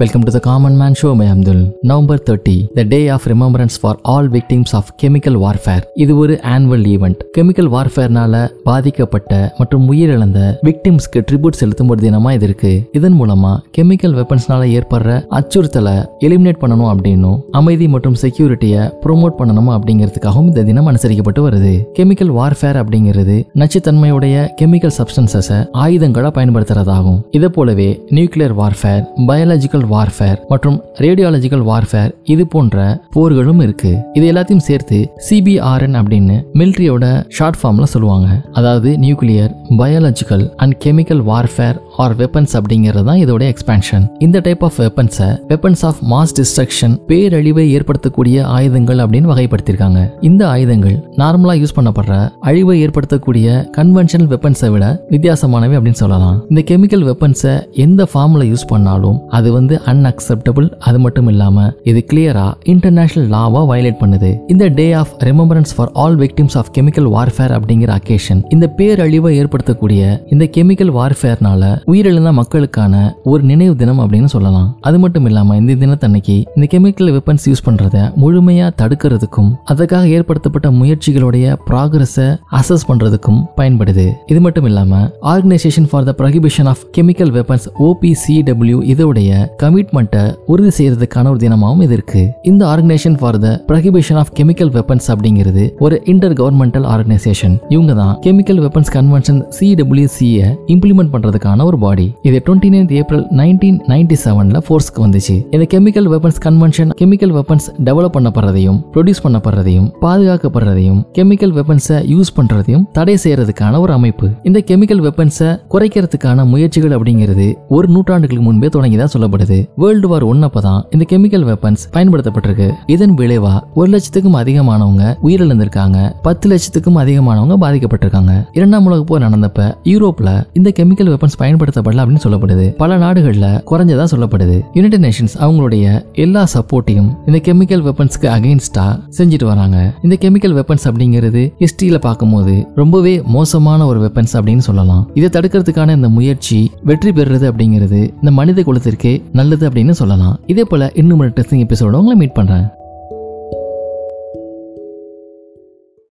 Welcome to the Common Man Show by Abdul. November 30, the day of remembrance for all victims of chemical warfare. இது ஒரு annual event chemical வார்ஃபேர்னால பாதிக்கப்பட்ட மற்றும் உயிரிழந்த விக்டிம்ஸ்க்கு tribute செலுத்தும் ஒரு தினமா இது இருக்கு இதன் மூலமா கெமிக்கல் வெப்பன்ஸ்னால ஏற்படுற அச்சுறுத்தலை எலிமினேட் பண்ணணும் அப்படின்னும் அமைதி மற்றும் செக்யூரிட்டியை ப்ரோமோட் பண்ணணும் அப்படிங்கிறதுக்காகவும் இந்த தினம் அனுசரிக்கப்பட்டு வருது கெமிக்கல் வார்ஃபேர் அப்படிங்கிறது நச்சுத்தன்மையுடைய கெமிக்கல் சப்ஸ்டன்சஸை ஆயுதங்களை பயன்படுத்துறதாகும் இதை போலவே நியூக்ளியர் வார்ஃபேர் பயாலஜிக்கல் வார்ஃபேர் மற்றும் ரேடியாலஜிக்கல் வார்ஃபேர் இது போன்ற போர்களும் இருக்கு. இது எல்லாத்தையும் சேர்த்து சிபிஆர்என் அப்படின்னு மிலிட்ரியோட ஷார்ட் ஃபார்ம்ல சொல்லுவாங்க. அதாவது nuclear biological and chemical warfare or weapons அப்படிங்கிறது தான் இதோட எக்ஸ்பேன்ஷன் இந்த டைப் ஆஃப் வெப்பன்ஸை வெப்பன்ஸ் ஆஃப் மாஸ் டிஸ்ட்ரக்ஷன் பேரழிவை ஏற்படுத்தக்கூடிய ஆயுதங்கள் அப்படின்னு வகைப்படுத்தியிருக்காங்க. இந்த ஆயுதங்கள் நார்மலா யூஸ் பண்ணப்படுற அழிவை ஏற்படுத்தக்கூடிய கன்வென்ஷனல் வெப்பன்ஸை விட வித்தியாசமானவை அப்படின்னு சொல்லலாம். இந்த கெமிக்கல் வெப்பன்ஸை எந்த ஃபார்ம்ல யூஸ் பண்ணாலும் அது வந்து அன்அக்செப்டபிள் அது மட்டும் இல்லாம இது கிளியரா இன்டர்நேஷனல் லாவா வயலேட் பண்ணுது. இந்த day of remembrance for all victims of chemical warfare அப்படிங்கிற அக்கேஷன் இந்த பேரழிவை ஏற்படுத்தக்கூடிய இந்த கெமிக்கல் வார்ஃபேர்னால உயிரிழந்த மக்களுக்கான ஒரு நினைவு தினம் அப்படின்னு சொல்லலாம். அது மட்டும் இல்லாம இந்த தினத்தன்னைக்கு இந்த கெமிக்கல் வெப்பன்ஸ் யூஸ் பண்றத முழுமையா தடுக்கிறதுக்கும் அதற்காக ஏற்படுத்தப்பட்ட முயற்சிகளுடைய ப்ராக்ரஸை அசஸ் பண்றதுக்கும் பயன்படுது. இது மட்டும் இல்லாம organisation for the prohibition of chemical weapons OPCW இதோடைய கமிட்மெண்ட்டை உறுதி செய்யறதுக்கான ஒரு தினமாகவும் இது இருக்கு. இந்த organisation for the prohibition of chemical weapons அப்படிங்கிறது ஒரு இன்டர் கவர்மெண்டல் ஆர்கனைசேஷன் இவங்க தான் கெமிக்கல் வெப்பன்ஸ் கன்வென்ஷன் சிடபிள்யூசியை இம்ப்ளிமெண்ட் பண்றதுக்கான ஒரு பாடி இது twenty ninth April nineteen ninety செவன்ல ஃபோர்ஸ்க்கு வந்துச்சு. இந்த chemical weapons convention chemical weapons develop பண்ணப்படுறதையும் produce பண்ணப்படுறதையும் பாதுகாக்கப்படுறதையும் கெமிக்கல் வெப்பன்ஸை யூஸ் பண்றதையும் தடை செய்யறதுக்கான ஒரு அமைப்பு. இந்த கெமிக்கல் வெப்பன்ஸை குறைக்கிறதுக்கான முயற்சிகள் அப்படிங்கிறது ஒரு நூற்றாண்டுகளுக்கு முன்பே தொடங்கிதான் சொல்லப்படுது. வேர்ல்டு வார் ஒன்னப்பதான் இந்த கெமிக்கல் வெப்பன்ஸ் பயன்படுத்தப்பட்டிருக்கு. இதன் விளைவா ஒரு லட்சத்துக்கும் அதிகமானவங்க உயிரிழந்திருக்காங்க. பத்து லட்சத்துக்கும் அதிகமானவங்க பாதிக்கப்பட்டிருக்காங்க. இரண்டாம் உலக போர் நடந்தப்ப யூரோப்ல இந்த கெமிக்கல் வெப்பன்ஸ் பயன்படுத்தப்படல அப்படின்னு சொல்லப்படுது. பல நாடுகள்ல குறைஞ்சதா சொல்லப்படுது. யுனைடெட் நேஷன்ஸ் அவங்களுடைய எல்லா சப்போர்ட்டையும் இந்த கெமிக்கல் வெப்பன்ஸ்க்கு அகைன்ஸ்டா செஞ்சுட்டு வராங்க. இந்த கெமிக்கல் வெப்பன்ஸ் அப்படிங்கிறது ஹிஸ்டரியில பார்க்கும்போது ரொம்பவே மோசமான ஒரு வெப்பன்ஸ் அப்படின்னு சொல்லலாம். இதை தடுக்கிறதுக்கான இந்த முயற்சி வெற்றி பெறுறது அப்படிங்கிறது இந்த மனித குலத்திற்கே நல்லது அப்படின்னு சொல்லலாம். இதே போல இன்னும் ஒரு டெஸ்டிங் எபிசோட உங்களை மீட் பண்றேன்.